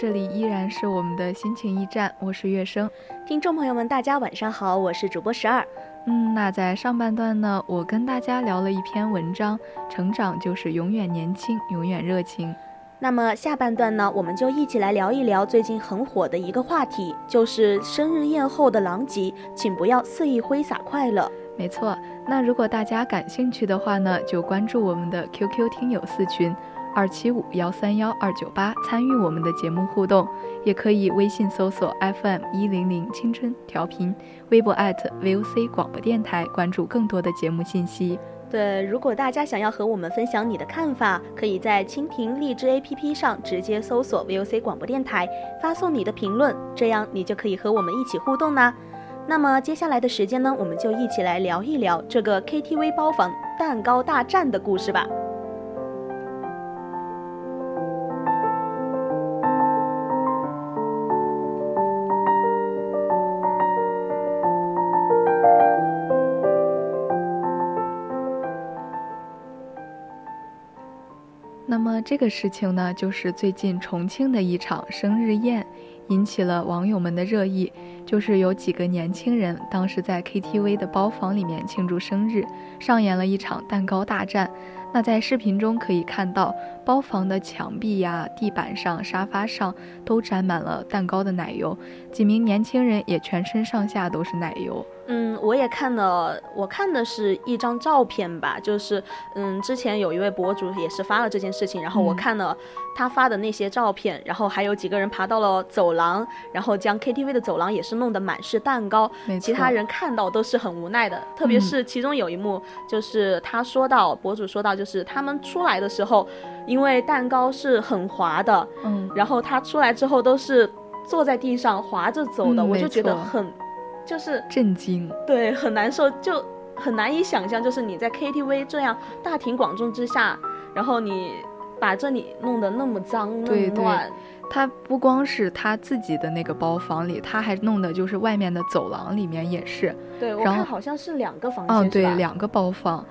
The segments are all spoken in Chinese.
这里依然是我们的心情驿站，我是月生。听众朋友们，大家晚上好，我是主播十二。嗯，那在上半段呢，我跟大家聊了一篇文章，成长就是永远年轻，永远热情。那么下半段呢，我们就一起来聊一聊最近很火的一个话题，就是生日宴后的狼藉，请不要肆意挥洒快乐。没错，那如果大家感兴趣的话呢，就关注我们的 QQ 听友四群。二七五幺三幺二九八，参与我们的节目互动，也可以微信搜索 FM 一零零青春调频，微博 @VOC 广播电台，关注更多的节目信息。对，如果大家想要和我们分享你的看法，可以在蜻蜓荔枝 APP 上直接搜索 VOC 广播电台，发送你的评论，这样你就可以和我们一起互动啦。那么接下来的时间呢，我们就一起来聊一聊这个 KTV 包房蛋糕大战的故事吧。这个事情呢，就是最近重庆的一场生日宴，引起了网友们的热议。就是有几个年轻人当时在 KTV 的包房里面庆祝生日，上演了一场蛋糕大战。那在视频中可以看到，包房的墙壁呀、地板上、沙发上都沾满了蛋糕的奶油，几名年轻人也全身上下都是奶油。嗯，我也看了，我看的是一张照片吧，就是，嗯，之前有一位博主也是发了这件事情，然后我看了他发的那些照片，然后还有几个人爬到了走廊，然后将 KTV 的走廊也是弄得满是蛋糕，其他人看到都是很无奈的，特别是其中有一幕，就是他说到，博主说到，就是他们出来的时候，因为蛋糕是很滑的，嗯，然后他出来之后都是坐在地上滑着走的，我就觉得很。就是震惊，对，很难受，就很难以想象，就是你在 KTV 这样大庭广众之下，然后你把这里弄得那么脏那么乱。他不光是他自己的那个包房里，他还弄的就是外面的走廊里面也是。对，我看好像是两个房间。哦，对，两个包房。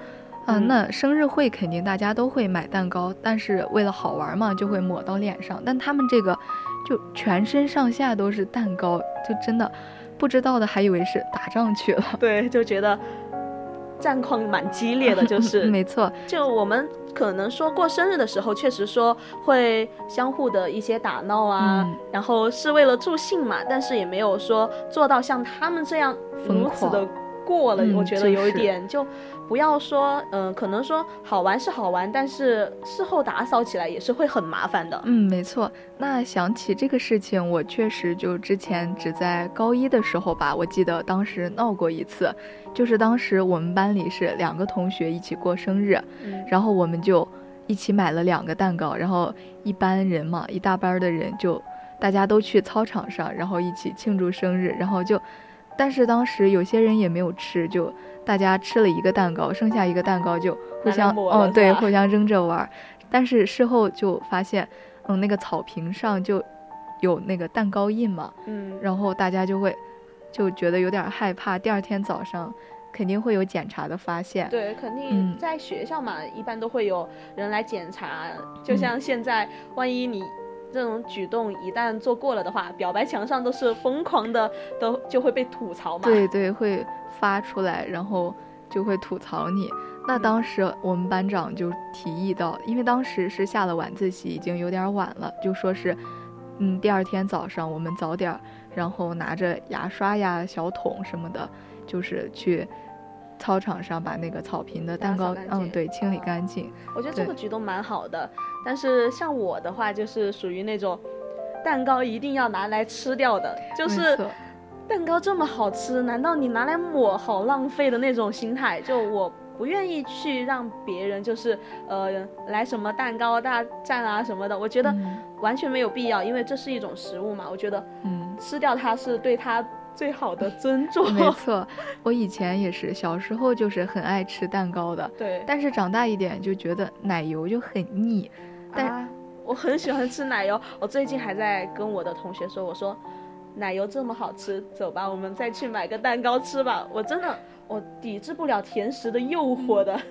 啊，那生日会肯定大家都会买蛋糕，但是为了好玩嘛，就会抹到脸上。但他们这个就全身上下都是蛋糕，就真的。不知道的还以为是打仗去了，对，就觉得战况蛮激烈的，就 是没错。就我们可能说过生日的时候，确实说会相互的一些打闹啊，然后是为了助兴嘛，但是也没有说做到像他们这样如此的过了。我觉得有一点就。不要说，嗯，可能说好玩是好玩，但是事后打扫起来也是会很麻烦的。嗯，没错。那想起这个事情，我确实就之前只在高一的时候吧，我记得当时闹过一次，就是当时我们班里是两个同学一起过生日，然后我们就一起买了两个蛋糕，然后一班人嘛，一大班的人就大家都去操场上，然后一起庆祝生日，然后就，但是当时有些人也没有吃，就。大家吃了一个蛋糕，剩下一个蛋糕就互相，嗯，对，互相扔着玩。但是事后就发现，嗯，那个草坪上就有那个蛋糕印嘛，嗯，然后大家就会就觉得有点害怕。第二天早上肯定会有检查的发现，对，肯定在学校嘛，一般都会有人来检查。就像现在，万一你。这种举动一旦做过了的话，表白墙上都是疯狂的，都就会被吐槽嘛。对对，会发出来，然后就会吐槽你。那当时我们班长就提议到，因为当时是下了晚自习，已经有点晚了，就说是，嗯，第二天早上我们早点，然后拿着牙刷呀、小桶什么的，就是去操场上把那个草坪的蛋糕嗯，对，清理啊干净。我觉得这个举动蛮好的，但是像我的话，就是属于那种蛋糕一定要拿来吃掉的，就是蛋糕这么好吃，难道你拿来抹好浪费的那种心态？就我不愿意去让别人就是呃来什么蛋糕大战啊什么的，我觉得嗯完全没有必要，因为这是一种食物嘛，我觉得嗯。吃掉它是对它最好的尊重。没错，我以前也是，小时候就是很爱吃蛋糕的，对，但是长大一点就觉得奶油就很腻。但啊，我很喜欢吃奶油。我最近还在跟我的同学说，我说奶油这么好吃，走吧，我们再去买个蛋糕吃吧。我真的我抵制不了甜食的诱惑的。嗯，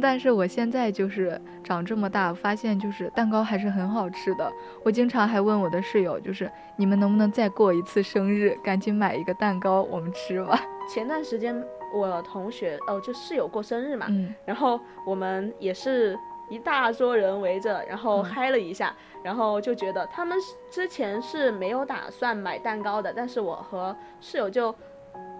但是我现在就是长这么大，发现就是蛋糕还是很好吃的。我经常还问我的室友，就是你们能不能再过一次生日，赶紧买一个蛋糕我们吃吧。前段时间我同学哦，就室友过生日嘛，嗯然后我们也是一大桌人围着，然后嗯嗨了一下，然后就觉得他们是之前是没有打算买蛋糕的，但是我和室友就。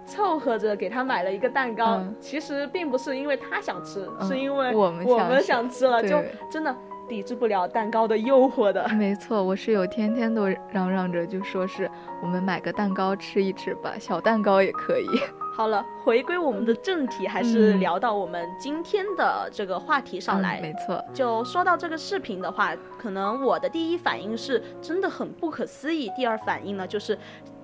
凑合着给他买了一个蛋糕，嗯其实并不是因为他想吃，嗯是因为我们我们想吃了，就真的抵制不了蛋糕的诱惑的。没错，我室友天天都嚷嚷着，就说是我们买个蛋糕吃一吃吧，小蛋糕也可以。好了，回归我们的正题，还是嗯聊到我们今天的这个话题上来。嗯没错，就说到这个视频的话，可能我的第一反应是真的很不可思议，第二反应呢就是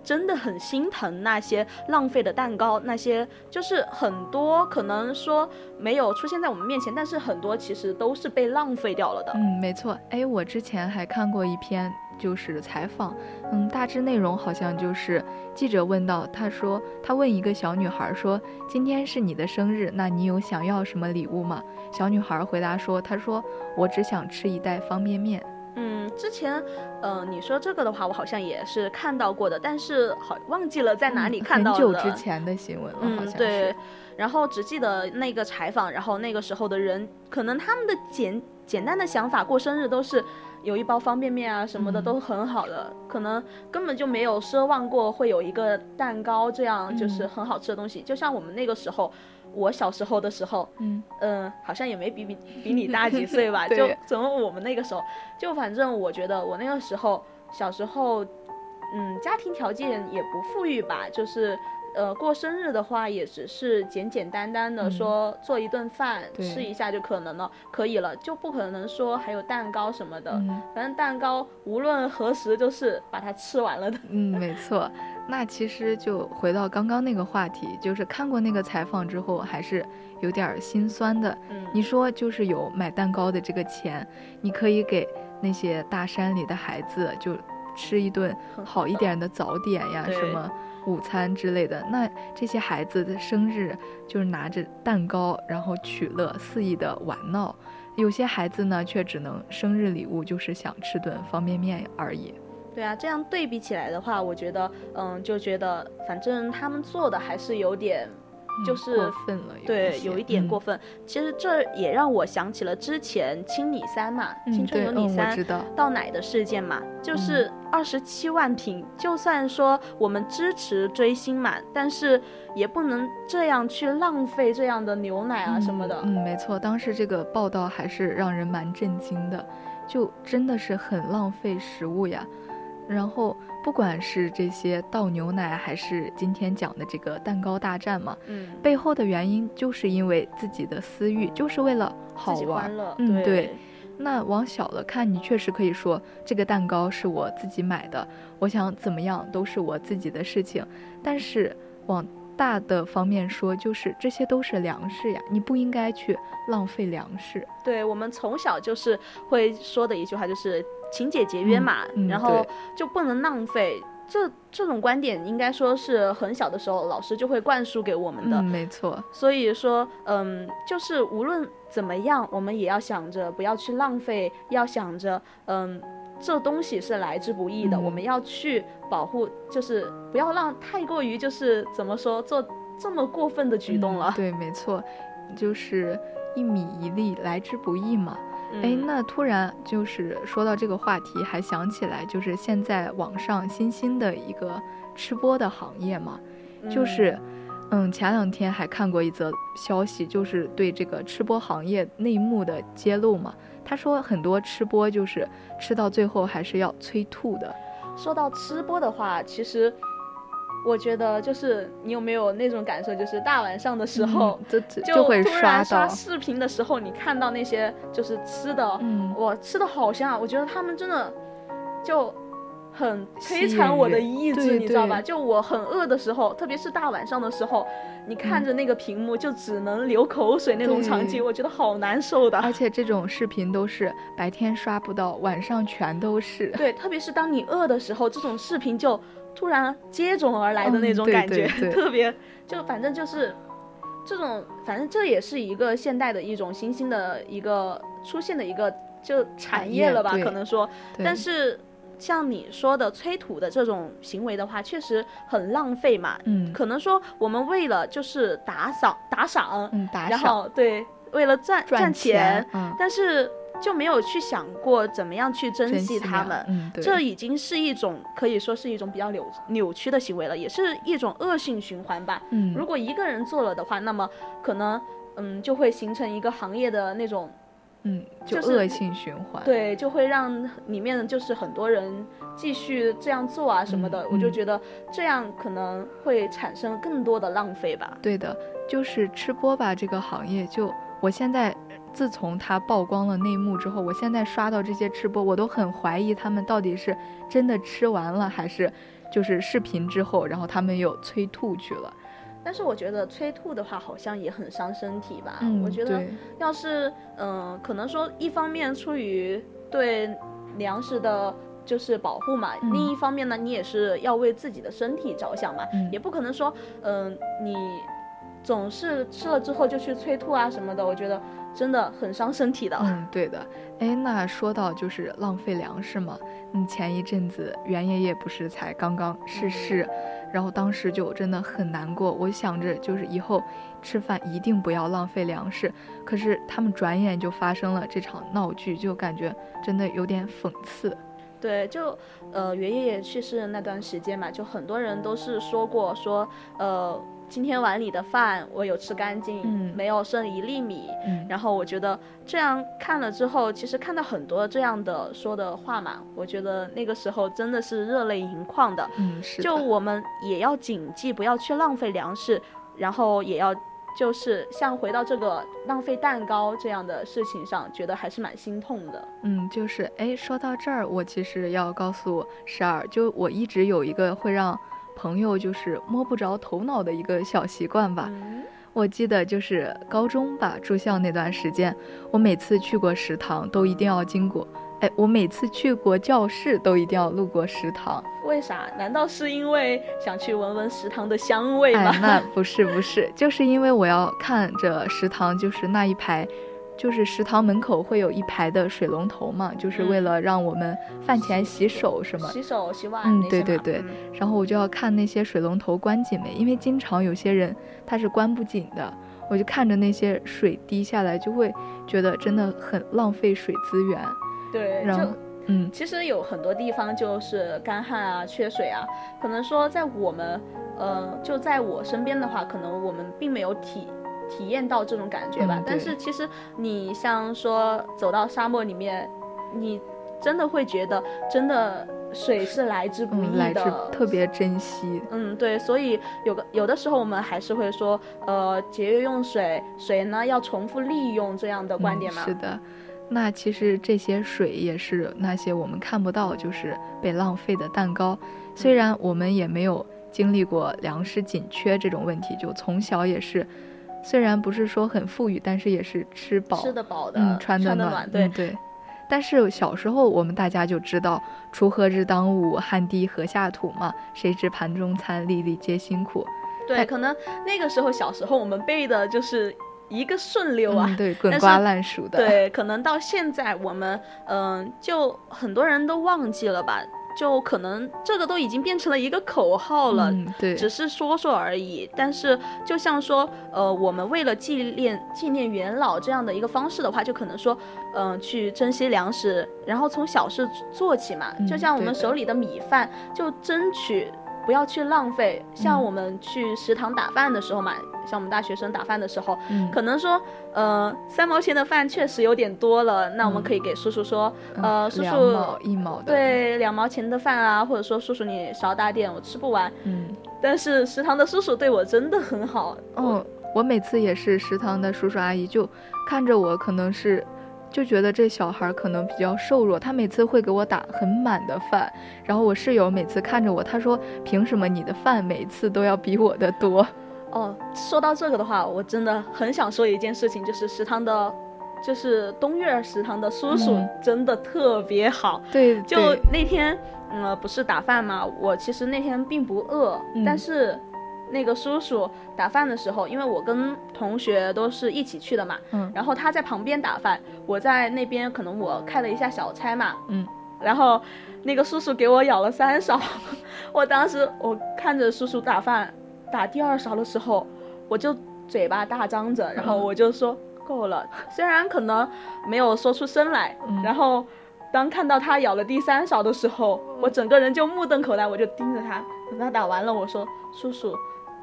真的很心疼那些浪费的蛋糕，那些就是很多可能说没有出现在我们面前，但是很多其实都是被浪费掉了的。嗯，没错。哎，我之前还看过一篇就是采访，嗯，大致内容好像就是记者问到，他说他问一个小女孩说，今天是你的生日，那你有想要什么礼物吗？小女孩回答说，她说我只想吃一袋方便面。嗯，之前，呃，你说这个的话，我好像也是看到过的，但是好忘记了在哪里嗯看到的。很久之前的新闻了，好嗯，像对。。然后只记得那个采访，然后那个时候的人，可能他们的简简单的想法，过生日都是有一包方便面啊什么的，嗯都很好的，可能根本就没有奢望过会有一个蛋糕这样就是嗯很好吃的东西。就像我们那个时候，我小时候的时候，嗯。嗯，好像也没比比比你大几岁吧，就怎么我们那个时候，就反正我觉得我那个时候小时候，嗯，家庭条件也不富裕吧，就是呃过生日的话也只是简简单单的嗯。说做一顿饭、对。吃一下就可能了，可以了，就不可能说还有蛋糕什么的，嗯。反正蛋糕无论何时都是把它吃完了的。嗯，没错。那其实就回到刚刚那个话题，就是看过那个采访之后，还是有点儿心酸的。嗯，你说就是有买蛋糕的这个钱，你可以给那些大山里的孩子就吃一顿好一点的早点呀，什么午餐之类的。那这些孩子的生日就是拿着蛋糕，然后取乐，肆意的玩闹。有些孩子呢，却只能生日礼物就是想吃顿方便面而已。对啊，这样对比起来的话，我觉得，嗯，就觉得反正他们做的还是有点，就嗯是过分了，对，有一点过分。分。其实这也让我想起了之前青你三嘛，嗯青春有你三倒奶的事件嘛，就是二十七万瓶。就算说我们支持追星嘛，但是也不能这样去浪费这样的牛奶啊什么的。嗯，嗯没错，当时这个报道还是让人蛮震惊的，就真的是很浪费食物呀。然后不管是这些倒牛奶，还是今天讲的这个蛋糕大战嘛，嗯，背后的原因就是因为自己的私欲，就是为了好玩嗯，对对。那往小了看，你确实可以说这个蛋糕是我自己买的，我想怎么样都是我自己的事情。但是往大的方面说，就是这些都是粮食呀，你不应该去浪费粮食。对我们从小就是会说的一句话，就是勤俭节约嗯嘛，嗯然后就不能浪费。这这种观点应该说是很小的时候老师就会灌输给我们的。嗯，没错，所以说，嗯，就是无论怎么样，我们也要想着不要去浪费，要想着，嗯，这东西是来之不易的，嗯我们要去保护，就是不要让太过于就是怎么说做这么过分的举动了。嗯对，没错，就是一米一粒，来之不易嘛。哎，嗯那突然就是说到这个话题，还想起来就是现在网上新兴的一个吃播的行业嘛，就是，嗯，前两天还看过一则消息，就是对这个吃播行业内幕的揭露嘛。他说很多吃播就是吃到最后还是要催吐的。说到吃播的话，其实我觉得就是你有没有那种感受，就是大晚上的时候。嗯就就就会突然刷到，刷视频的时候，你看到那些就是吃的，嗯，哇，吃的好香啊！我觉得他们真的就很摧残我的意志，你知道吧？就我很饿的时候，特别是大晚上的时候，你看嗯着那个屏幕就只能流口水那种场景，我觉得好难受的。而且这种视频都是白天刷不到，晚上全都是。对，特别是当你饿的时候，这种视频就突然接踵而来的那种感觉，对对特别就反正就是这种，反正这也是一个现代的一种新兴的一个出现的一个就产产业业了吧，可能说。但是像你说的催吐的这种行为的话，确实很浪费嘛。嗯可能说我们为了就是打赏打赏，嗯，打然后对为了赚赚钱，嗯，但是就没有去想过怎么样去珍珍惜他们。嗯，这已经是一种可以说是一种比较扭扭曲的行为了，也是一种恶性循环吧。嗯，如果一个人做了的话，那么可能嗯就会形成一个行业的那种嗯，就就是恶性循环。对，就会让里面就是很多人继续这样做啊什么的。我就觉得这样可能会产生更多的浪费吧。对的，就是吃播吧这个行业，就我现在自从他曝光了内幕之后，我现在刷到这些吃播，我都很怀疑他们到底是真的吃完了，还是就是视频之后，然后他们又催吐去了。但是我觉得催吐的话，好像也很伤身体吧。嗯，我觉得要是嗯、呃可能说一方面出于对粮食的。就是保护嘛，嗯另一方面呢，你也是要为自己的身体着想嘛，嗯也不可能说，嗯、你总是吃了之后就去催吐啊什么的，我觉得真的很伤身体的。嗯，对的。哎，那说到就是浪费粮食嘛，嗯，前一阵子袁爷爷不是才刚刚逝世，然后当时就真的很难过。我想着就是以后吃饭一定不要浪费粮食，可是他们转眼就发生了这场闹剧，就感觉真的有点讽刺。对，就呃，袁爷爷去世的那段时间嘛，就很多人都是说过说，呃，今天碗里的饭我有吃干净，嗯没有剩一粒米。嗯，然后我觉得这样看了之后，其实看到很多这样的说的话嘛，我觉得那个时候真的是热泪盈眶的。嗯，是就我们也要谨记，不要去浪费粮食，然后也要就是像回到这个浪费蛋糕这样的事情上，觉得还是蛮心痛的。嗯，就是哎，说到这儿，我其实要告诉十二，就我一直有一个会让朋友就是摸不着头脑的一个小习惯吧。嗯，我记得就是高中吧，住校那段时间，我每次去过食堂都一定要经过，哎，我每次去过教室都一定要路过食堂。为啥？难道是因为想去闻闻食堂的香味吗？哎，那不是不是，就是因为我要看着食堂，就是那一排，就是食堂门口会有一排的水龙头嘛，就是为嗯了让我们饭前洗手什么。洗手、洗碗嗯对对对嗯然后我就要看那些水龙头关紧没，因为经常有些人他是关不紧的，我就看着那些水滴下来，就会觉得真的很浪费水资源。对，然后就嗯其实有很多地方就是干旱啊、缺水啊，可能说在我们，呃，就在我身边的话，可能我们并没有体体验到这种感觉吧。嗯但是其实你像说走到沙漠里面，你真的会觉得真的水是来之不嗯，来易的，之特别珍惜。嗯，对，所以有个有的时候我们还是会说，呃，节约用水，水呢要重复利用这样的观点嘛。嗯。是的，那其实这些水也是那些我们看不到，就是被浪费的蛋糕。虽然我们也没有经历过粮食紧缺这种问题，就从小也是，虽然不是说很富裕，但是也是吃饱，吃得饱的，嗯，穿得得暖，对、嗯对。但是小时候我们大家就知道“锄禾日当午，汗滴禾下土”嘛，谁知盘中餐，粒粒皆辛苦。对，可能那个时候小时候我们背的就是一个顺溜啊。嗯，对，滚瓜烂熟的。，对，可能到现在我们，嗯、就很多人都忘记了吧。就可能这个都已经变成了一个口号了。嗯，对，只是说说而已，但是就像说，呃，我们为了纪念纪念元老这样的一个方式的话，就可能说，嗯、去珍惜粮食，然后从小事做起嘛。嗯就像我们手里的米饭，就争取不要去浪费。像嗯我们去食堂打饭的时候嘛，像我们大学生打饭的时候，嗯可能说，呃，三毛钱的饭确实有点多了，那我们嗯可以给叔叔说，嗯呃，叔两叔毛一毛的，，对两毛钱的饭啊，或者说叔叔你少打点，我吃不完。嗯，但是食堂的叔叔对我真的很好。嗯，我每次也是食堂的叔叔阿姨就看着我，可能是就觉得这小孩儿可能比较瘦弱，他每次会给我打很满的饭，然后我室友每次看着我，他说凭什么你的饭每次都要比我的多？哦，说到这个的话，我真的很想说一件事情，就是食堂的，就是东岳食堂的叔叔嗯真的特别好。对，就那天，嗯，不是打饭嘛，我其实那天并不饿，嗯但是那个叔叔打饭的时候，因为我跟同学都是一起去的嘛，嗯。然后他在旁边打饭，我在那边可能我开了一下小差嘛，嗯，然后那个叔叔给我舀了三勺，我当时我看着叔叔打饭，打第二勺的时候，我就嘴巴大张着，然后我就说够了，虽然可能没有说出声来，嗯。然后当看到他舀了第三勺的时候，我整个人就目瞪口呆，我就盯着他，等他打完了，我说叔叔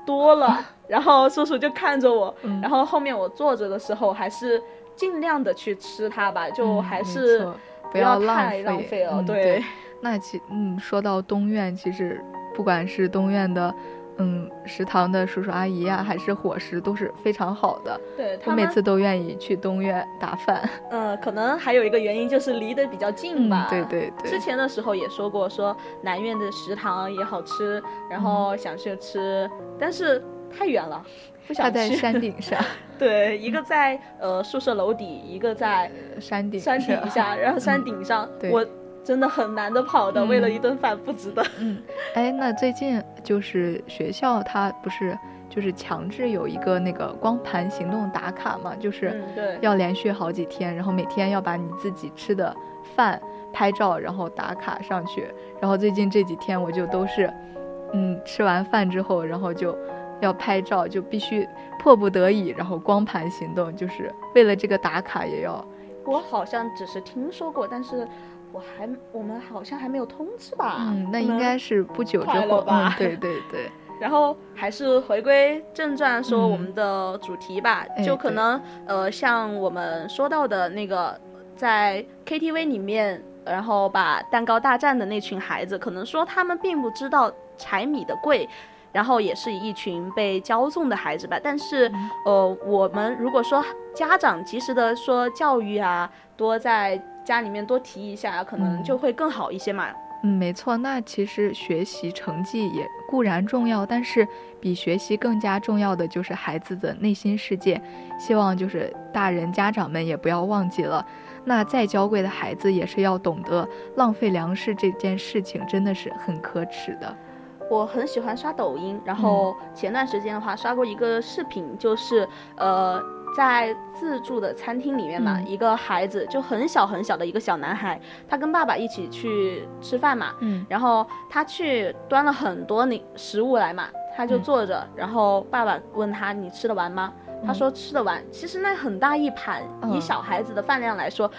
多了，然后叔叔就看着我，嗯。然后后面我坐着的时候还是尽量的去吃它吧，就还是不不要浪太浪费。了，嗯对。那其嗯，说到东院，其实不管是东院的，嗯，食堂的叔叔阿姨啊、还是伙食都是非常好的。对他们，每次都愿意去东院打饭。嗯，可能还有一个原因就是离得比较近吧。嗯，对对对。之前的时候也说过，说南苑的食堂也好吃，然后想去吃，但是太远了，不他在想去。山顶上，对，一个在呃宿舍楼底，一个在山顶山顶下，然后山顶上，对我真的很难的跑的，嗯为了一顿饭不值得。嗯，哎，那最近就是学校它不是就是强制有一个那个光盘行动打卡嘛，就是要连续好几天，然后每天要把你自己吃的饭拍照，然后打卡上去。然后最近这几天我就都是，嗯，吃完饭之后，然后就要拍照，就必须迫不得已，然后光盘行动，就是为了这个打卡也要。我好像只是听说过，但是我还我们好像还没有通知吧？嗯，那应该是不久之后。吧嗯，对对对。然后还是回归正传，说嗯我们的主题吧，哎就可能呃，像我们说到的那个，在 KTV 里面，然后把蛋糕大战的那群孩子，可能说他们并不知道柴米的贵。然后也是一群被骄纵的孩子吧，但是，嗯呃，我们如果说家长及时的说教育啊，多在家里面多提一下，可能嗯就会更好一些嘛。嗯，没错。那其实学习成绩也固然重要，但是比学习更加重要的就是孩子的内心世界。希望就是大人家长们也不要忘记了，那再娇贵的孩子也是要懂得浪费粮食这件事情真的是很可耻的。我很喜欢刷抖音，然后前段时间的话刷过一个视频，就是呃在自助的餐厅里面嘛，嗯一个孩子就很小很小的一个小男孩，他跟爸爸一起去吃饭嘛，嗯然后他去端了很多那食物来嘛，他就嗯坐着，然后爸爸问他你吃得完吗？他嗯说吃得完。其实那很大一盘，以嗯小孩子的饭量来说，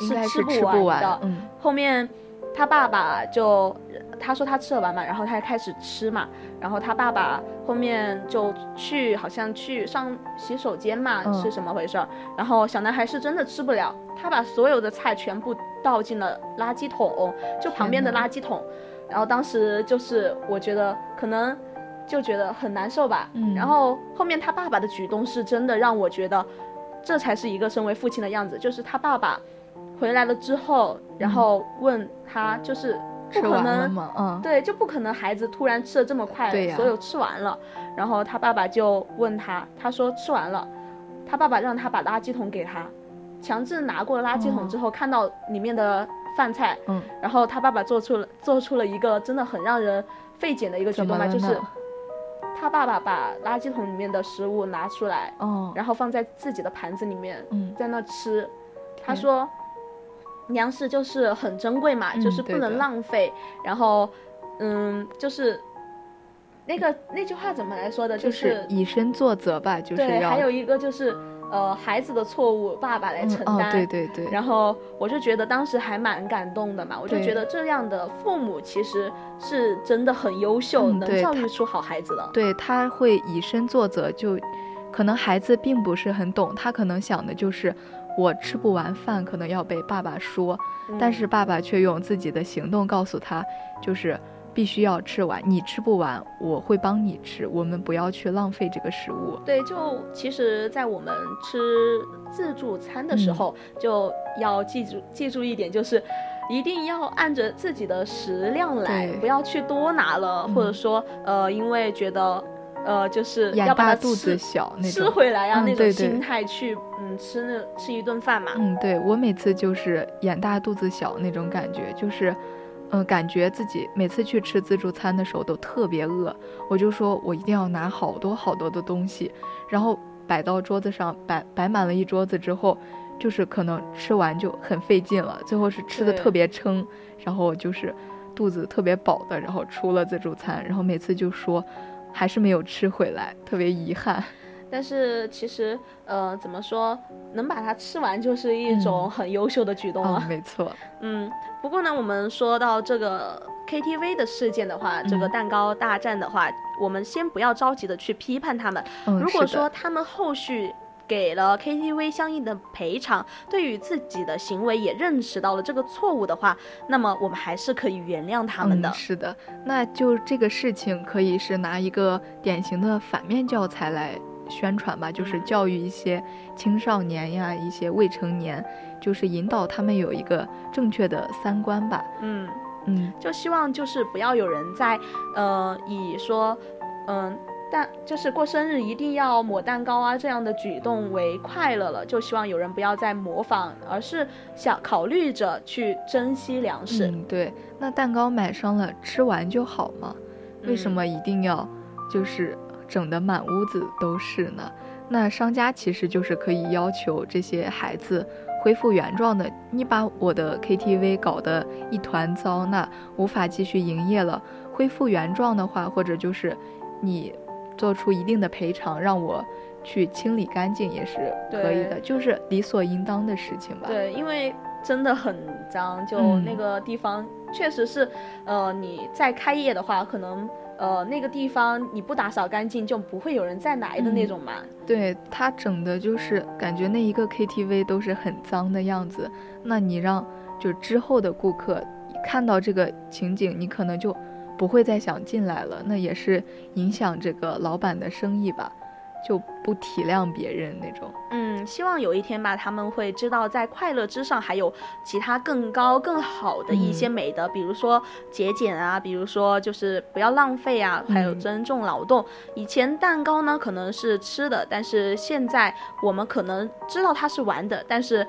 是吃不完的。完。嗯后面他爸爸就他说他吃得完嘛，然后他就开始吃嘛，然后他爸爸后面就去好像去上洗手间嘛，嗯是什么回事儿？然后小男孩是真的吃不了，他把所有的菜全部倒进了垃圾桶，就旁边的垃圾桶。然后当时就是我觉得可能就觉得很难受吧，嗯然后后面他爸爸的举动是真的让我觉得，这才是一个身为父亲的样子，就是他爸爸回来了之后，然后问他就是不可能。对，就不可能孩子突然吃的这么快，所有吃完了，然后他爸爸就问他，他说吃完了，他爸爸让他把垃圾桶给他，强制拿过垃圾桶之后，看到里面的饭菜，嗯，然后他爸爸做出了做出了一个真的很让人费解的一个举动吧，就是？他爸爸把垃圾桶里面的食物拿出来，哦，然后放在自己的盘子里面，嗯在那吃。他天说：“粮食就是很珍贵嘛，嗯就是不能浪费。然后，嗯，就是那个那句话怎么来说的？就是是以身作则吧，就是对，要还有一个就是呃，孩子的错误爸爸来嗯承担。哦，对对对，然后我就觉得当时还蛮感动的嘛，我就觉得这样的父母其实是真的很优秀，能教育出好孩子的。对他会以身作则，就可能孩子并不是很懂，他可能想的就是我吃不完饭，可能要被爸爸说，但嗯是爸爸却用自己的行动告诉他，就是必须要吃完，你吃不完，我会帮你吃，我们不要去浪费这个食物。对，就其实，在我们吃自助餐的时嗯。候，就要记住记住一点，就是一定要按着自己的食量来，不要去多拿了，或者嗯。说呃，因为觉得呃，就是眼要把肚子小那吃种。回来啊、那种嗯对对心态去嗯吃那吃一顿饭嘛。嗯，对我每次就是眼大肚子小那种感觉，就是，嗯、感觉自己每次去吃自助餐的时候都特别饿，我就说我一定要拿好多好多的东西，然后摆到桌子上，摆摆满了一桌子之后，就是可能吃完就很费劲了，最后是吃的特别撑，然后就是肚子特别饱的，然后出了自助餐，然后每次就说还是没有吃回来，特别遗憾。但是其实呃，怎么说，能把它吃完就是一种嗯很优秀的举动了。嗯，没错，嗯，不过呢，我们说到这个 KTV 的事件的话，这个嗯蛋糕大战的话，我们先不要着急的去批判他们。嗯，如果说他们后续给了 KTV 相应的赔偿，对于自己的行为也认识到了这个错误的话，那么我们还是可以原谅他们的。嗯。是的，那就这个事情可以是拿一个典型的反面教材来宣传吧，就是嗯教育一些青少年呀，一些未成年，就是引导他们有一个正确的三观吧。嗯，嗯，就希望就是不要有人在呃以说嗯。但就是过生日一定要抹蛋糕啊这样的举动为快乐了，就希望有人不要再模仿，而是想考虑着去珍惜粮食。嗯，对。那蛋糕买上了，吃完就好吗？为什嗯么一定要就是整得满屋子都是呢？那商家其实就是可以要求这些孩子恢复原状的。你把我的 KTV 搞得一团糟，那无法继续营业了。恢复原状的话，或者就是你做出一定的赔偿，让我去清理干净也是可以的，就是理所应当的事情吧。对，因为真的很脏，就嗯那个地方确实是，呃，你在开业的话，可能呃那个地方你不打扫干净，就不会有人再来的那嗯种嘛。对他整的就是感觉那一个 KTV 都是很脏的样子，那你让就之后的顾客看到这个情景，你可能就不会再想进来了，那也是影响这个老板的生意吧，就不体谅别人那种。嗯，希望有一天吧，他们会知道在快乐之上还有其他更高更好的一些嗯美德，比如说节俭啊，比如说就是不要浪费啊，还有嗯尊重劳动。以前蛋糕呢可能是吃的，但是现在我们可能知道它是玩的，但是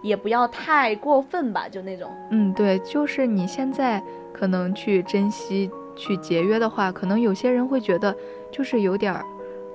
也不要太过分吧，就那种。嗯，对，就是你现在可能去珍惜、去节约的话，可能有些人会觉得就是有点儿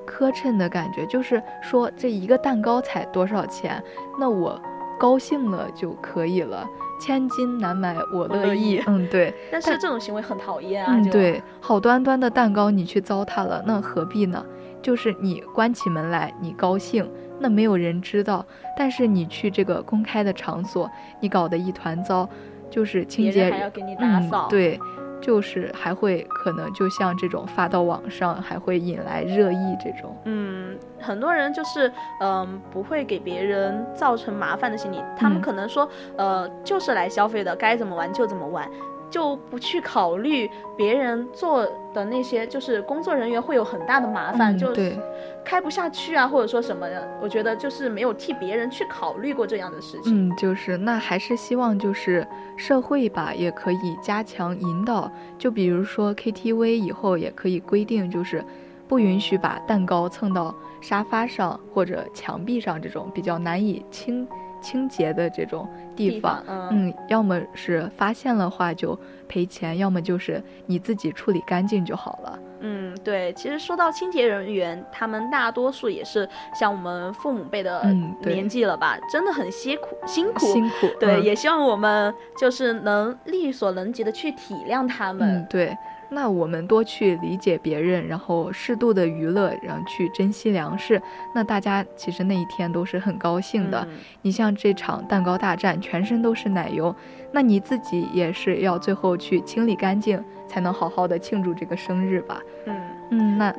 磕碜的感觉，就是说这一个蛋糕才多少钱，那我高兴了就可以了，千金难买我乐乐意。嗯，对，但是这种行为很讨厌啊，嗯，对，好端端的蛋糕你去糟蹋了，那何必呢？就是你关起门来，你高兴，那没有人知道。但是你去这个公开的场所，你搞得一团糟，就是清洁还要给你打扫。嗯，对，就是还会可能就像这种发到网上，还会引来热议这种。嗯，很多人就是嗯、不会给别人造成麻烦的心理，他们嗯可能说呃就是来消费的，该怎么玩就怎么玩。就不去考虑别人做的那些，就是工作人员会有很大的麻烦，嗯就对开不下去啊，或者说什么的。我觉得就是没有替别人去考虑过这样的事情。嗯，就是那还是希望就是社会吧，也可以加强引导。就比如说 KTV 以后也可以规定，就是不允许把蛋糕蹭到沙发上或者墙壁上这种比较难以清清洁的这种地地方，方，嗯，要么是发现了话就赔钱，要么就是你自己处理干净就好了。嗯，对，其实说到清洁人员，他们大多数也是像我们父母辈的年纪了吧，真的很辛苦辛苦。辛苦，对，嗯也希望我们就是能力所能及的去体谅他们。嗯，对。那我们多去理解别人，然后适度的娱乐，然后去珍惜粮食，那大家其实那一天都是很高兴的。嗯你像这场蛋糕大战，全身都是奶油，那你自己也是要最后去清理干净，才能好好的庆祝这个生日吧。嗯，嗯，那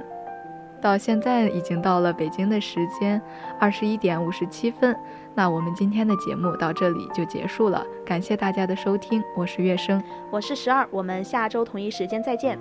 到现在已经到了北京的时间二十一点五十七分，那我们今天的节目到这里就结束了，感谢大家的收听，我是月生。我是十二，我们下周同一时间再见。